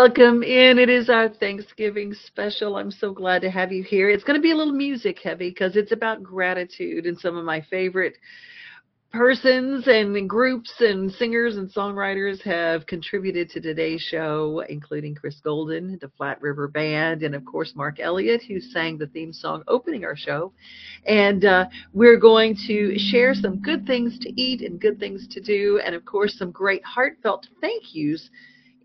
welcome in. It is our Thanksgiving special. I'm so glad to have you here. It's going to be a little music heavy because it's about gratitude and some of my favorite persons and groups and singers and songwriters have contributed to today's show, including Chris Golden, the Flat River Band, and of course Mark Elliott, who sang the theme song opening our show. And uh, we're going to share some good things to eat and good things to do, and of course some great heartfelt thank yous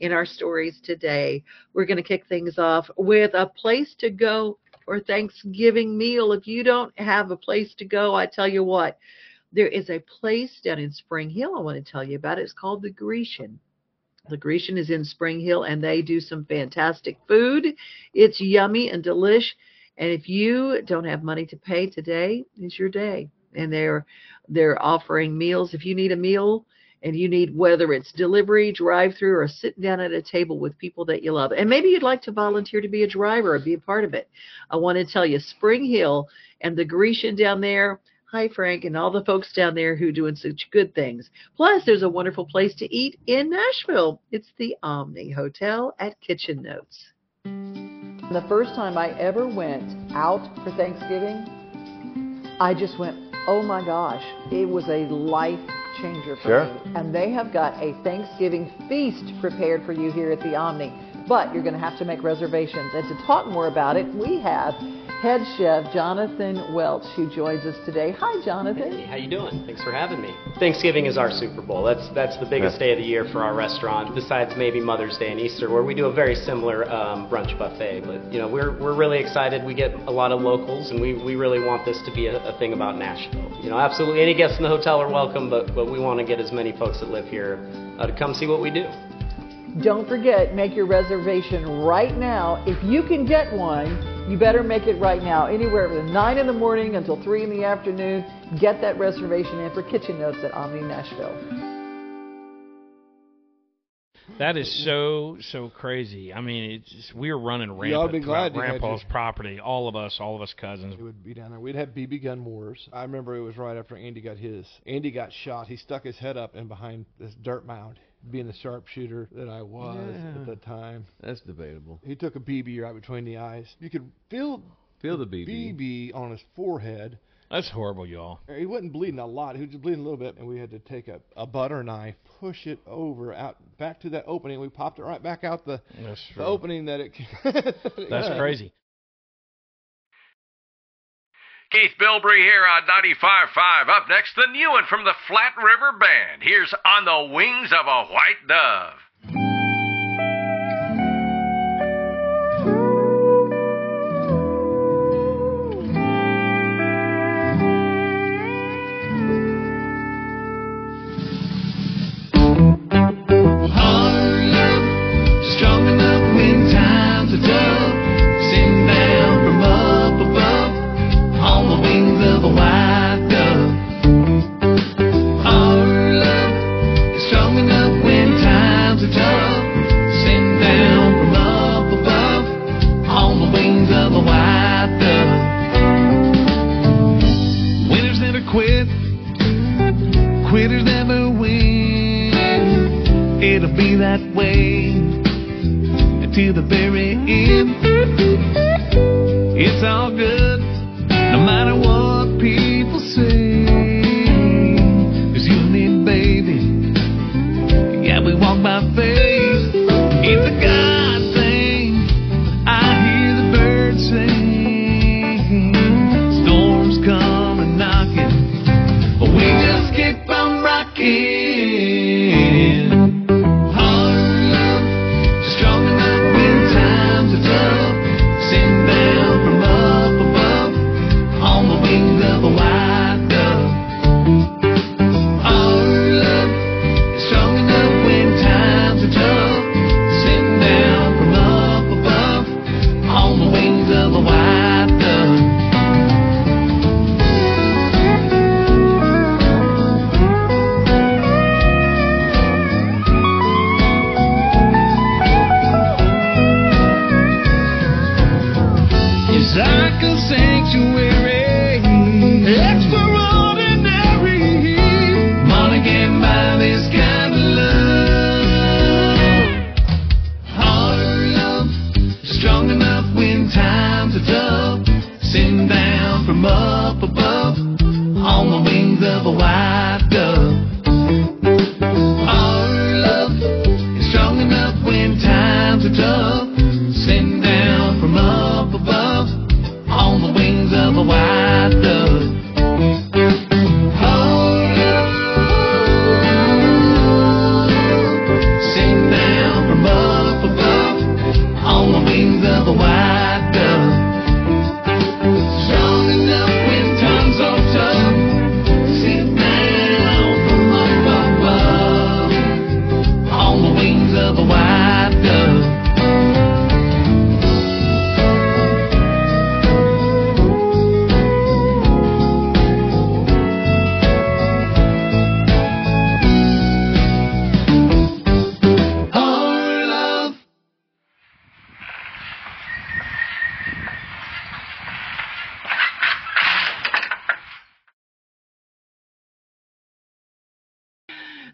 in our stories today. We're going to kick things off with a place to go for Thanksgiving meal. If you don't have a place to go, I tell you what there is a place down in Spring Hill I want to tell you about. It's called the Grecian. The Grecian is in Spring Hill and they do some fantastic food. It's yummy and delish. And if you don't have money to pay today, is your day. And they're they're offering meals. If you need a meal and you need whether it's delivery, drive through, or sitting down at a table with people that you love. And maybe you'd like to volunteer to be a driver or be a part of it. I want to tell you, Spring Hill and the Grecian down there, Hi, Frank, and all the folks down there who are doing such good things. Plus, there's a wonderful place to eat in Nashville. It's the Omni Hotel at Kitchen Notes. The first time I ever went out for Thanksgiving, I just went, oh my gosh, it was a life changer for sure. me. And they have got a Thanksgiving feast prepared for you here at the Omni. But you're going to have to make reservations. And to talk more about it, we have head chef Jonathan Welch, who joins us today. Hi, Jonathan. Hey, how you doing? Thanks for having me. Thanksgiving is our Super Bowl. That's that's the biggest day of the year for our restaurant, besides maybe Mother's Day and Easter, where we do a very similar um, brunch buffet. But you know, we're we're really excited. We get a lot of locals, and we, we really want this to be a, a thing about Nashville. You know, absolutely any guests in the hotel are welcome, but but we want to get as many folks that live here uh, to come see what we do. Don't forget, make your reservation right now. If you can get one, you better make it right now. Anywhere from 9 in the morning until 3 in the afternoon. Get that reservation in for Kitchen Notes at Omni Nashville. That is so so crazy. I mean, it's just, we were running rampant be glad throughout you Grandpa's property. All of us, all of us cousins. It would be down there. We'd have BB gun wars. I remember it was right after Andy got his. Andy got shot. He stuck his head up in behind this dirt mound. Being the sharpshooter that I was Yeah. at the time, That's debatable. he took a BB right between the eyes. You could feel Feel the BB. BB on his forehead. That's horrible, y'all. He wasn't bleeding a lot. He was just bleeding a little bit, and we had to take a, a butter knife, push it over out back to that opening. We popped it right back out the, the opening that it. that it That's crazy. Keith Bilbrey here on 95.5. Up next, the new one from the Flat River Band. Here's On the Wings of a White Dove.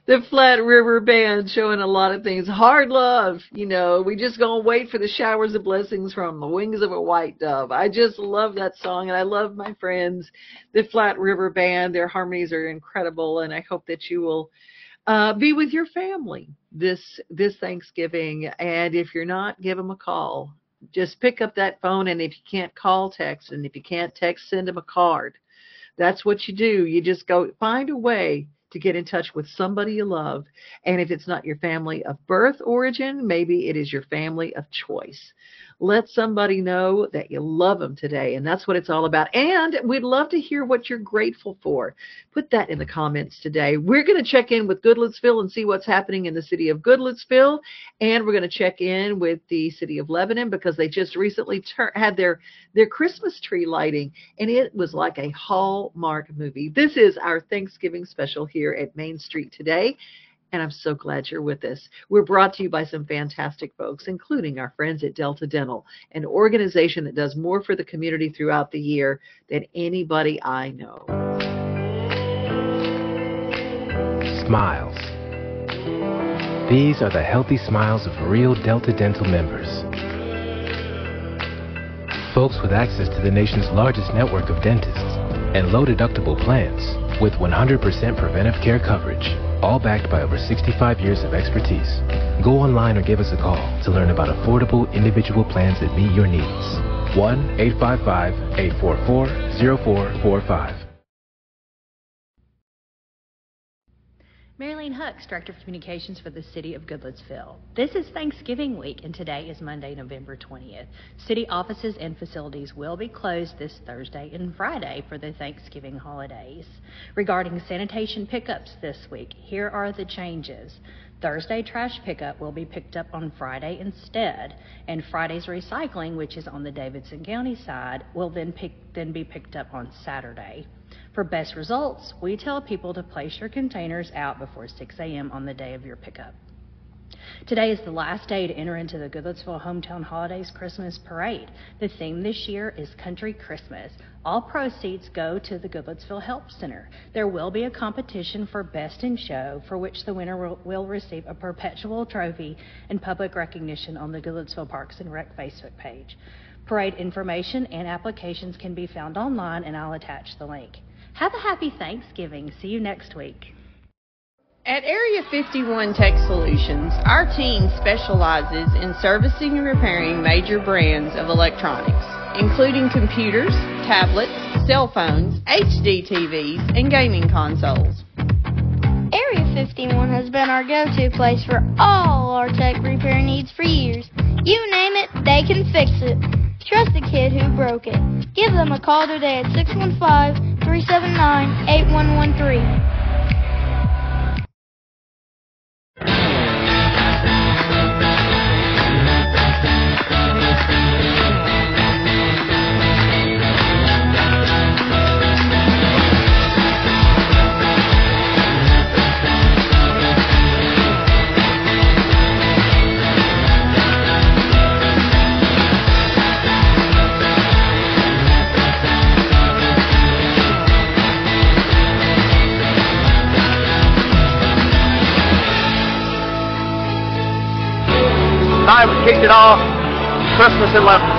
The Flat River Band showing a lot of things. Hard love, you know, we just gonna wait for the showers of blessings from the wings of a white dove. I just love that song and I love my friends, the Flat River Band. Their harmonies are incredible and I hope that you will uh, be with your family this this Thanksgiving. And if you're not, give them a call. Just pick up that phone and if you can't call, text. And if you can't text, send them a card. That's what you do. You just go find a way to get in touch with somebody you love. And if it's not your family of birth origin, maybe it is your family of choice. Let somebody know that you love them today. And that's what it's all about. And we'd love to hear what you're grateful for. Put that in the comments today. We're going to check in with Goodlettsville and see what's happening in the city of Goodlettsville. And we're going to check in with the city of Lebanon because they just recently had their, their Christmas tree lighting. And it was like a Hallmark movie. This is our Thanksgiving special here at Main Street today and I'm so glad you're with us. We're brought to you by some fantastic folks, including our friends at Delta Dental, an organization that does more for the community throughout the year than anybody I know. Smiles. These are the healthy smiles of real Delta Dental members. Folks with access to the nation's largest network of dentists and low deductible plans with 100% preventive care coverage, all backed by over 65 years of expertise. Go online or give us a call to learn about affordable individual plans that meet your needs. 1 855 844 0445. Marilyn Hux, Director of Communications for the City of Goodlettsville. This is Thanksgiving week, and today is Monday, November 20th. City offices and facilities will be closed this Thursday and Friday for the Thanksgiving holidays. Regarding sanitation pickups this week, here are the changes. Thursday trash pickup will be picked up on Friday instead, and Friday's recycling, which is on the Davidson County side, will then, pick, then be picked up on Saturday. For best results, we tell people to place your containers out before 6 a.m. on the day of your pickup. Today is the last day to enter into the Goodlettsville Hometown Holidays Christmas Parade. The theme this year is Country Christmas. All proceeds go to the Goodlettsville Help Center. There will be a competition for Best in Show, for which the winner will, receive a perpetual trophy and public recognition on the Goodlettsville Parks and Rec Facebook page. Parade information and applications can be found online, and I'll attach the link. Have a happy Thanksgiving. See you next week. At Area 51 Tech Solutions, our team specializes in servicing and repairing major brands of electronics, including computers, tablets, cell phones, HD TVs, and gaming consoles. Area 51 has been our go-to place for all our tech repair needs for years. You name it, they can fix it. Trust the kid who broke it. Give them a call today at 615-379-8113. Time kicked it off. Christmas in Lebanon.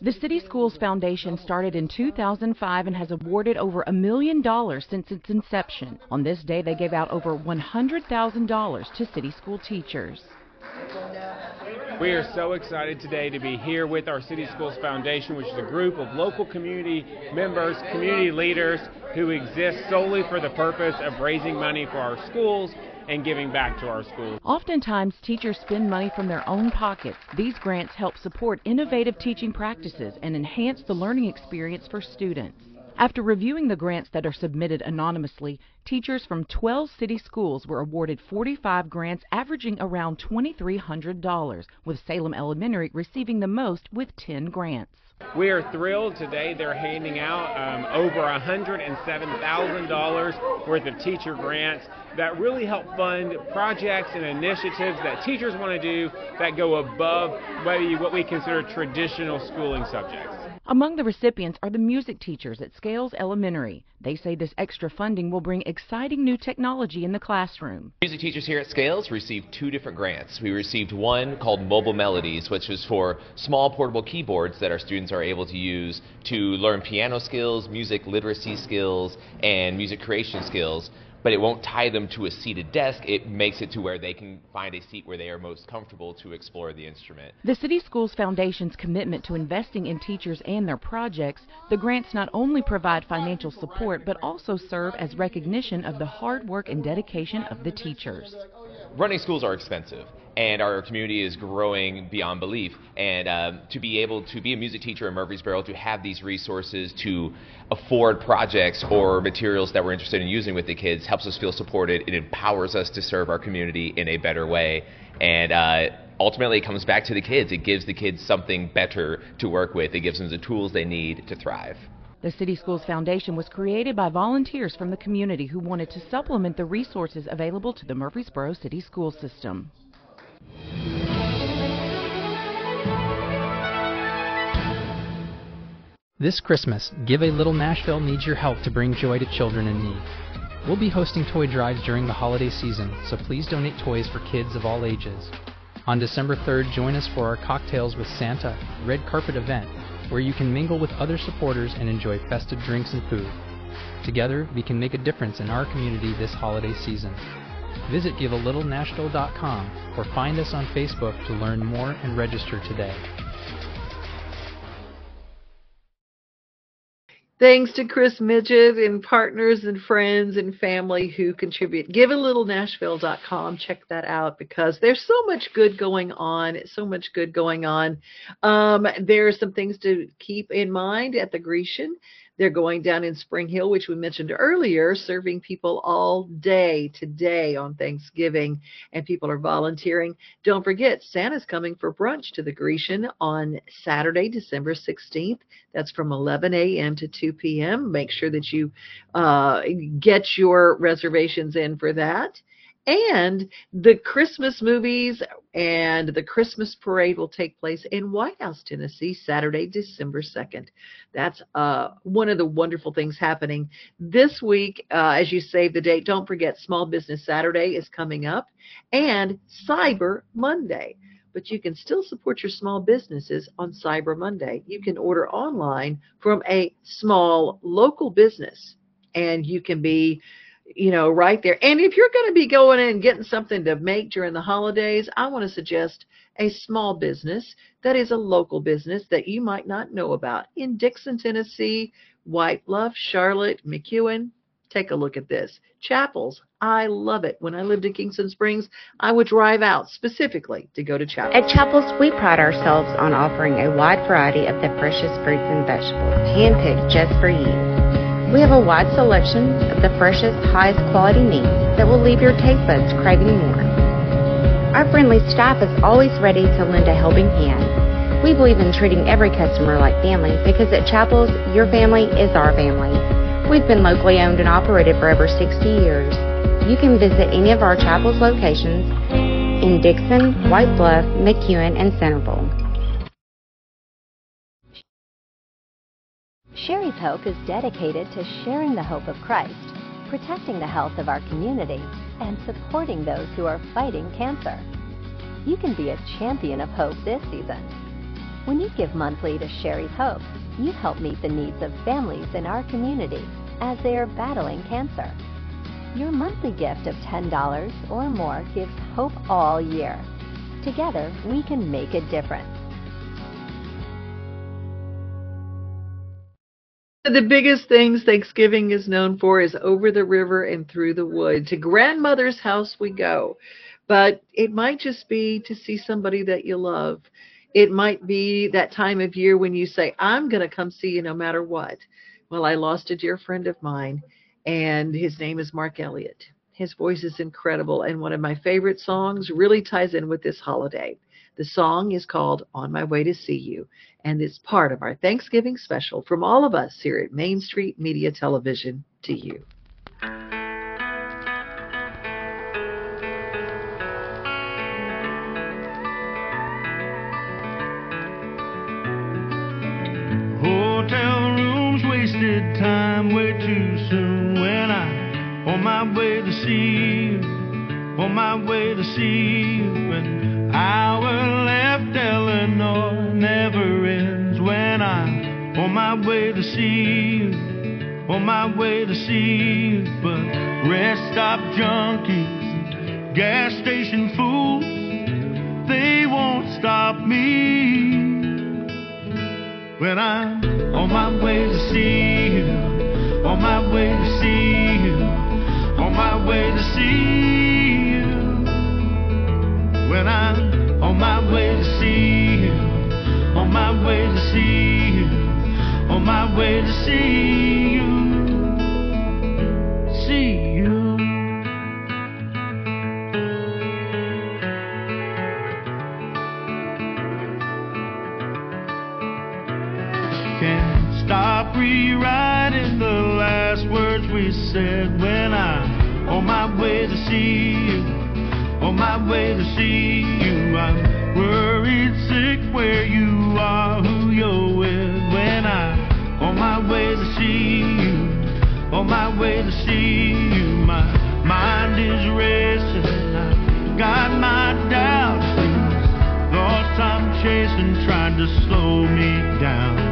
The City Schools Foundation started in 2005 and has awarded over a million dollars since its inception. On this day, they gave out over $100,000 to city school teachers. We are so excited today to be here with our City Schools Foundation, which is a group of local community members, community leaders who exist solely for the purpose of raising money for our schools and giving back to our schools. Oftentimes, teachers spend money from their own pockets. These grants help support innovative teaching practices and enhance the learning experience for students. After reviewing the grants that are submitted anonymously, teachers from 12 city schools were awarded 45 grants averaging around $2,300, with Salem Elementary receiving the most with 10 grants. We are thrilled today. They're handing out um, over $107,000 worth of teacher grants that really help fund projects and initiatives that teachers want to do that go above what we consider traditional schooling subjects. Among the recipients are the music teachers at Scales Elementary. They say this extra funding will bring exciting new technology in the classroom. Music teachers here at Scales received two different grants. We received one called Mobile Melodies, which is for small portable keyboards that our students are able to use to learn piano skills, music literacy skills, and music creation skills but it won't tie them to a seated desk. It makes it to where they can find a seat where they are most comfortable to explore the instrument. The City Schools Foundation's commitment to investing in teachers and their projects, the grants not only provide financial support but also serve as recognition of the hard work and dedication of the teachers. Running schools are expensive and our community is growing beyond belief. And um, to be able to be a music teacher in Murfreesboro, to have these resources to afford projects or materials that we're interested in using with the kids helps us feel supported. It empowers us to serve our community in a better way. And uh, ultimately, it comes back to the kids. It gives the kids something better to work with, it gives them the tools they need to thrive. The City Schools Foundation was created by volunteers from the community who wanted to supplement the resources available to the Murfreesboro City School System. This Christmas, Give a Little Nashville needs your help to bring joy to children in need. We'll be hosting toy drives during the holiday season, so please donate toys for kids of all ages. On December 3rd, join us for our Cocktails with Santa red carpet event, where you can mingle with other supporters and enjoy festive drinks and food. Together, we can make a difference in our community this holiday season. Visit givealittle.nashville.com or find us on Facebook to learn more and register today. Thanks to Chris Midget and partners and friends and family who contribute. GiveALittleNashville.com. Check that out because there's so much good going on. So much good going on. Um, there are some things to keep in mind at the Grecian. They're going down in Spring Hill, which we mentioned earlier, serving people all day today on Thanksgiving, and people are volunteering. Don't forget, Santa's coming for brunch to the Grecian on Saturday, December 16th. That's from 11 a.m. to 2 p.m. Make sure that you uh, get your reservations in for that. And the Christmas movies and the Christmas parade will take place in White House, Tennessee, Saturday, December 2nd. That's uh, one of the wonderful things happening this week. Uh, as you save the date, don't forget Small Business Saturday is coming up and Cyber Monday. But you can still support your small businesses on Cyber Monday. You can order online from a small local business and you can be you know, right there. And if you're going to be going in and getting something to make during the holidays, I want to suggest a small business that is a local business that you might not know about in Dickson, Tennessee, White Bluff, Charlotte, McEwen. Take a look at this. Chapels. I love it. When I lived in Kingston Springs, I would drive out specifically to go to Chapels. At Chapels, we pride ourselves on offering a wide variety of the freshest fruits and vegetables, handpicked just for you. We have a wide selection of the freshest, highest quality meats that will leave your taste buds craving more. Our friendly staff is always ready to lend a helping hand. We believe in treating every customer like family because at Chapels, your family is our family. We've been locally owned and operated for over 60 years. You can visit any of our Chapels locations in Dickson, White Bluff, McEwen, and Centerville. Sherry's Hope is dedicated to sharing the hope of Christ, protecting the health of our community, and supporting those who are fighting cancer. You can be a champion of hope this season. When you give monthly to Sherry's Hope, you help meet the needs of families in our community as they are battling cancer. Your monthly gift of $10 or more gives hope all year. Together, we can make a difference. The biggest things Thanksgiving is known for is over the river and through the wood. To grandmother's house we go. But it might just be to see somebody that you love. It might be that time of year when you say, I'm going to come see you no matter what. Well, I lost a dear friend of mine, and his name is Mark Elliott. His voice is incredible, and one of my favorite songs really ties in with this holiday. The song is called On My Way to See You, and it's part of our Thanksgiving special from all of us here at Main Street Media Television to you. Way to see you, on my way to see you. But rest stop junkies, gas station fools, they won't stop me when I'm on my way to see you, on my way to see you, on my way to see you. When I'm on my way to see you, on my way to see you, my way to see you, see you. Can't stop rewriting the last words we said when I'm on my way to see you, on my way to see you. I'm worried sick where you to see you. My mind is racing, I got my doubts, thoughts I'm chasing, trying to slow me down.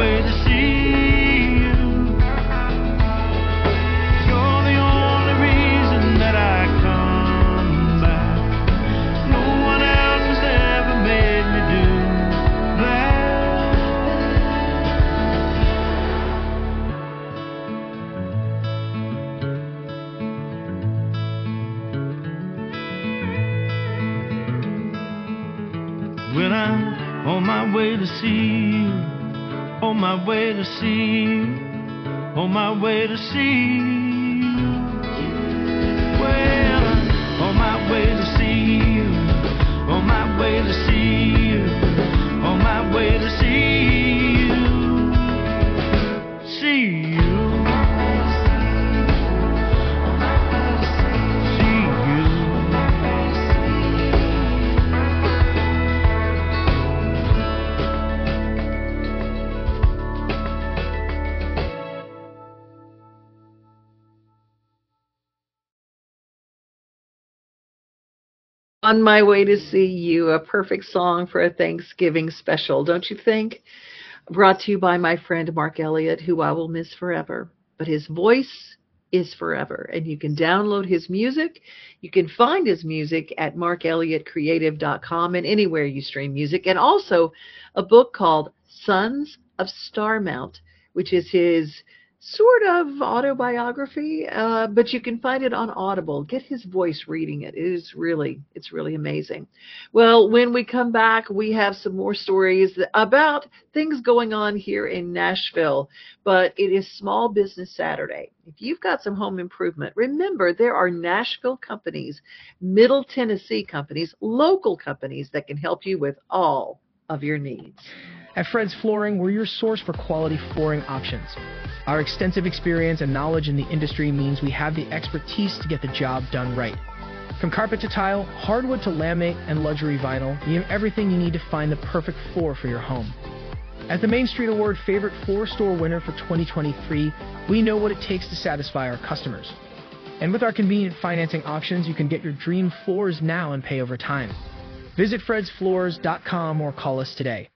Way to see you. On my way to see on my way to see On my way to see you, a perfect song for a Thanksgiving special, don't you think? Brought to you by my friend Mark Elliott, who I will miss forever. But his voice is forever, and you can download his music. You can find his music at markelliottcreative.com and anywhere you stream music, and also a book called Sons of Starmount, which is his sort of autobiography, uh, but you can find it on Audible. Get his voice reading it. It is really, it's really amazing. Well, when we come back, we have some more stories about things going on here in Nashville, but it is Small Business Saturday. If you've got some home improvement, remember there are Nashville companies, Middle Tennessee companies, local companies that can help you with all of your needs. At Fred's Flooring, we're your source for quality flooring options. Our extensive experience and knowledge in the industry means we have the expertise to get the job done right. From carpet to tile, hardwood to laminate, and luxury vinyl, we have everything you need to find the perfect floor for your home. As the Main Street Award Favorite Floor Store winner for 2023, we know what it takes to satisfy our customers. And with our convenient financing options, you can get your dream floors now and pay over time. Visit fredsfloors.com or call us today.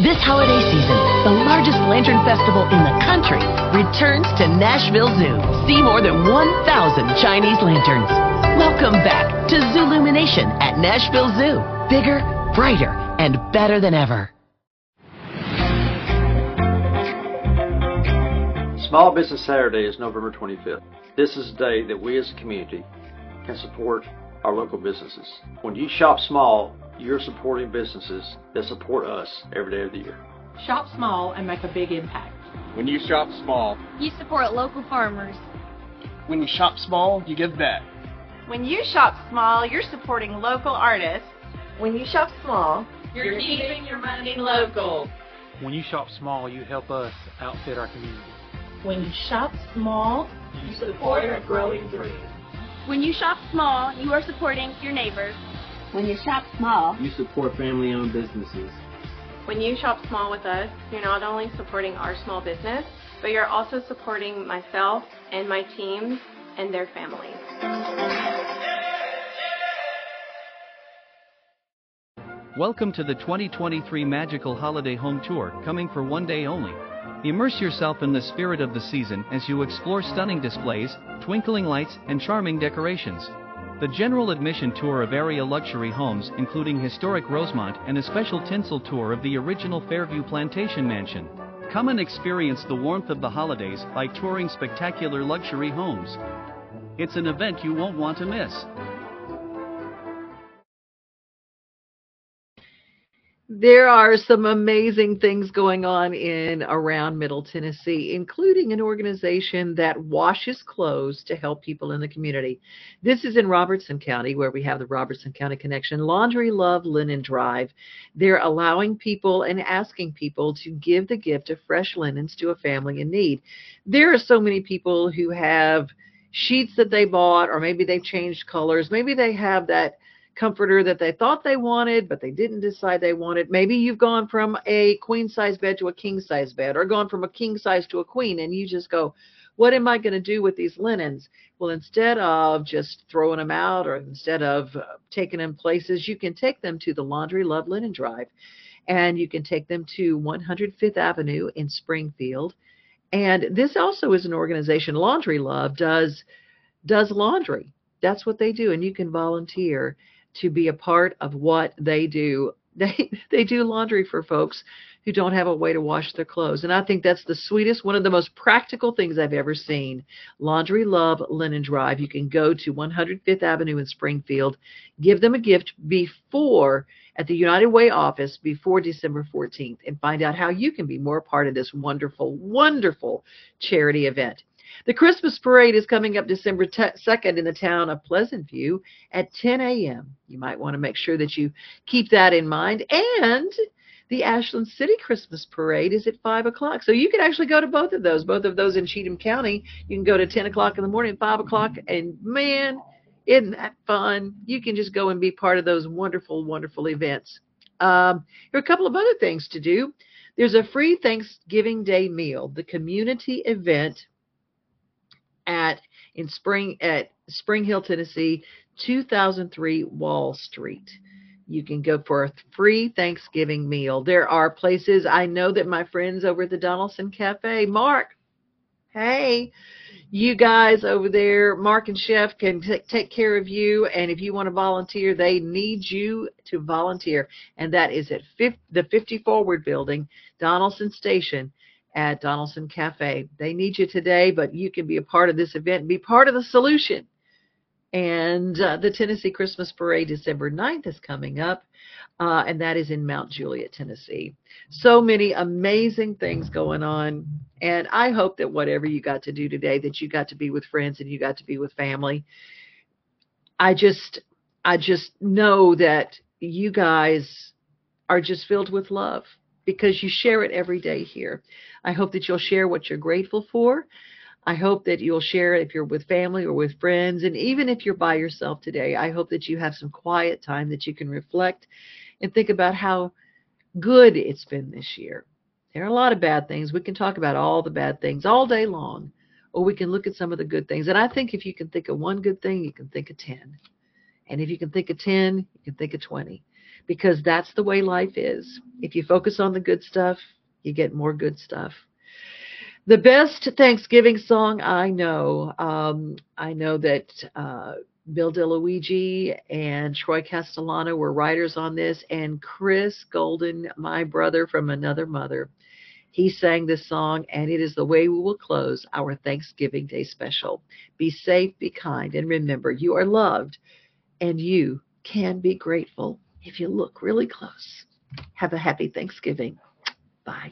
This holiday season, the largest lantern festival in the country returns to Nashville Zoo. See more than 1,000 Chinese lanterns. Welcome back to Zoolumination at Nashville Zoo. Bigger, brighter, and better than ever. Small Business Saturday is November 25th. This is a day that we as a community can support our local businesses. When you shop small, you're supporting businesses that support us every day of the year. Shop small and make a big impact. When you shop small, You support local farmers. when you shop small, you give back. When you shop small, you're supporting local artists. When you shop small, You're keeping your money local. When you shop small, you help us outfit our community. When you shop small, you support a growing dream. When you shop small, you are supporting your neighbors. When you shop small, You support family owned businesses. when you shop small with us, you're not only supporting our small business, but you're also supporting myself and my teams and their families. Welcome to the 2023 Magical Holiday Home Tour, coming for one day only. Immerse yourself in the spirit of the season as you explore stunning displays, twinkling lights, and charming decorations. The general admission tour of area luxury homes, including historic Rosemont and a special tinsel tour of the original Fairview Plantation Mansion. Come and experience the warmth of the holidays by touring spectacular luxury homes. It's an event you won't want to miss. There are some amazing things going on in around Middle Tennessee, including an organization that washes clothes to help people in the community. This is in Robertson County, where we have the Robertson County Connection Laundry Love Linen Drive. They're allowing people and asking people to give the gift of fresh linens to a family in need. There are so many people who have sheets that they bought, or maybe they've changed colors, maybe they have that comforter that they thought they wanted, but they didn't decide they wanted. Maybe you've gone from a queen size bed to a king size bed, or gone from a king size to a queen, and you just go, What am I going to do with these linens? Well, instead of just throwing them out or instead of uh, taking them places, you can take them to the Laundry Love Linen Drive and you can take them to 105th Avenue in Springfield. And this also is an organization, Laundry Love does does laundry. That's what they do, and you can volunteer to be a part of what they do. They they do laundry for folks who don't have a way to wash their clothes. And I think that's the sweetest, one of the most practical things I've ever seen. Laundry Love Linen Drive. You can go to 105th Avenue in Springfield, give them a gift before at the United Way office before December 14th and find out how you can be more part of this wonderful, wonderful charity event. The Christmas parade is coming up December 2nd in the town of Pleasant View at 10 a.m. You might want to make sure that you keep that in mind. And the Ashland City Christmas parade is at 5 o'clock. So you can actually go to both of those, both of those in Cheatham County. You can go to 10 o'clock in the morning, 5 o'clock, and man, isn't that fun? You can just go and be part of those wonderful, wonderful events. Um, there are a couple of other things to do. There's a free Thanksgiving Day meal, the community event at in spring at Spring Hill, Tennessee, 2003 Wall Street. You can go for a free Thanksgiving meal. There are places I know that my friends over at the Donelson Cafe, Mark, Hey, you guys over there, Mark and Chef can t- take care of you. And if you want to volunteer, they need you to volunteer. And that is at the 50 Forward Building, Donelson Station at Donelson Cafe. They need you today, but you can be a part of this event and be part of the solution. And uh, the Tennessee Christmas Parade, December 9th, is coming up, uh, and that is in Mount Juliet, Tennessee. So many amazing things going on. And I hope that whatever you got to do today, that you got to be with friends and you got to be with family. I just, I just know that you guys are just filled with love because you share it every day here. I hope that you'll share what you're grateful for. I hope that you'll share it if you're with family or with friends. And even if you're by yourself today, I hope that you have some quiet time that you can reflect and think about how good it's been this year. There are a lot of bad things. We can talk about all the bad things all day long, or we can look at some of the good things. And I think if you can think of one good thing, you can think of 10. And if you can think of 10, you can think of 20 because that's the way life is. If you focus on the good stuff, you get more good stuff. The best Thanksgiving song I know, um, I know that uh, Bill DeLuigi and Troy Castellano were writers on this, and Chris Golden, my brother from another mother, he sang this song, and it is the way we will close our Thanksgiving Day special. Be safe, be kind, and remember you are loved, and you can be grateful if you look really close. Have a happy Thanksgiving. Bye.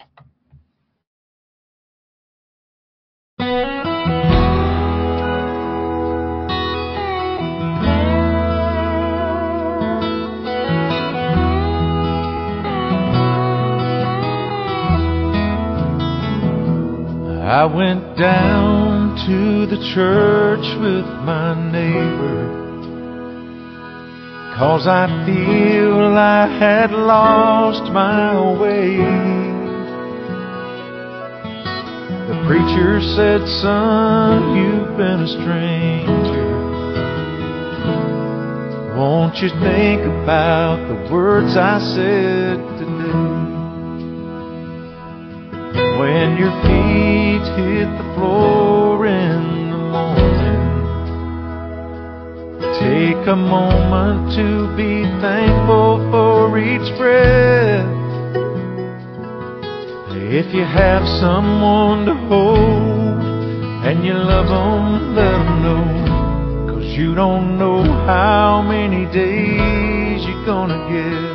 I went down to the church with my neighbor Cause I feel I had lost my way. The preacher said, son, you've been a stranger. Won't you think about the words I said today? When your feet hit the floor in Take a moment to be thankful for each breath. If you have someone to hold and you love them, let them know. Cause you don't know how many days you're gonna get.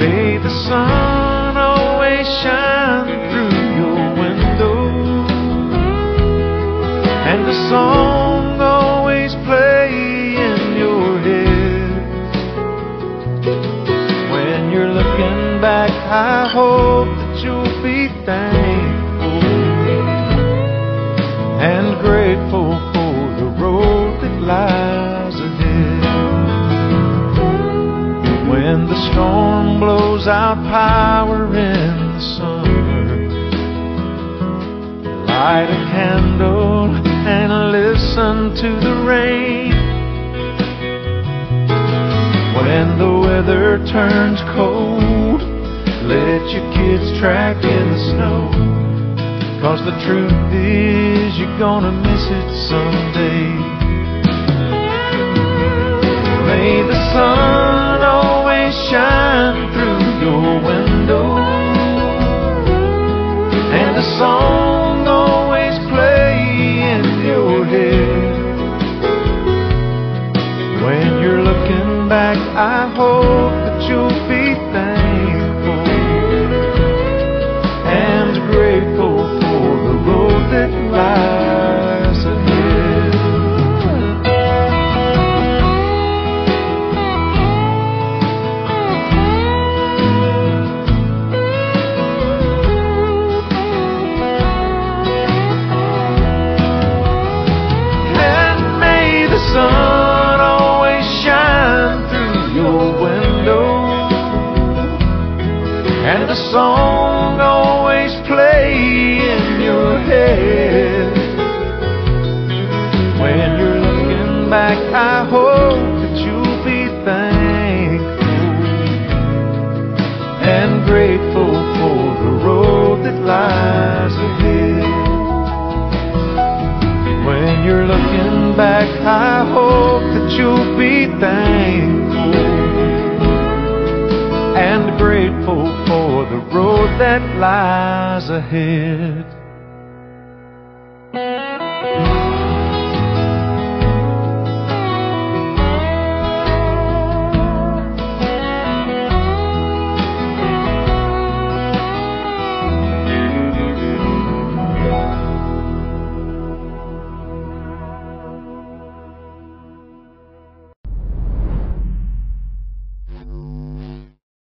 May the sun always shine through your window and the song storm blows out power in the summer. Light a candle and listen to the rain. When the weather turns cold, let your kids track in the snow. Cause the truth is, you're gonna miss it someday. May the sun shine through your window. And a song song always play in your head. When you're looking back, I hope that you'll be thankful and grateful for the road that lies ahead. When you're looking back, I hope that you'll be thankful and grateful that lies ahead.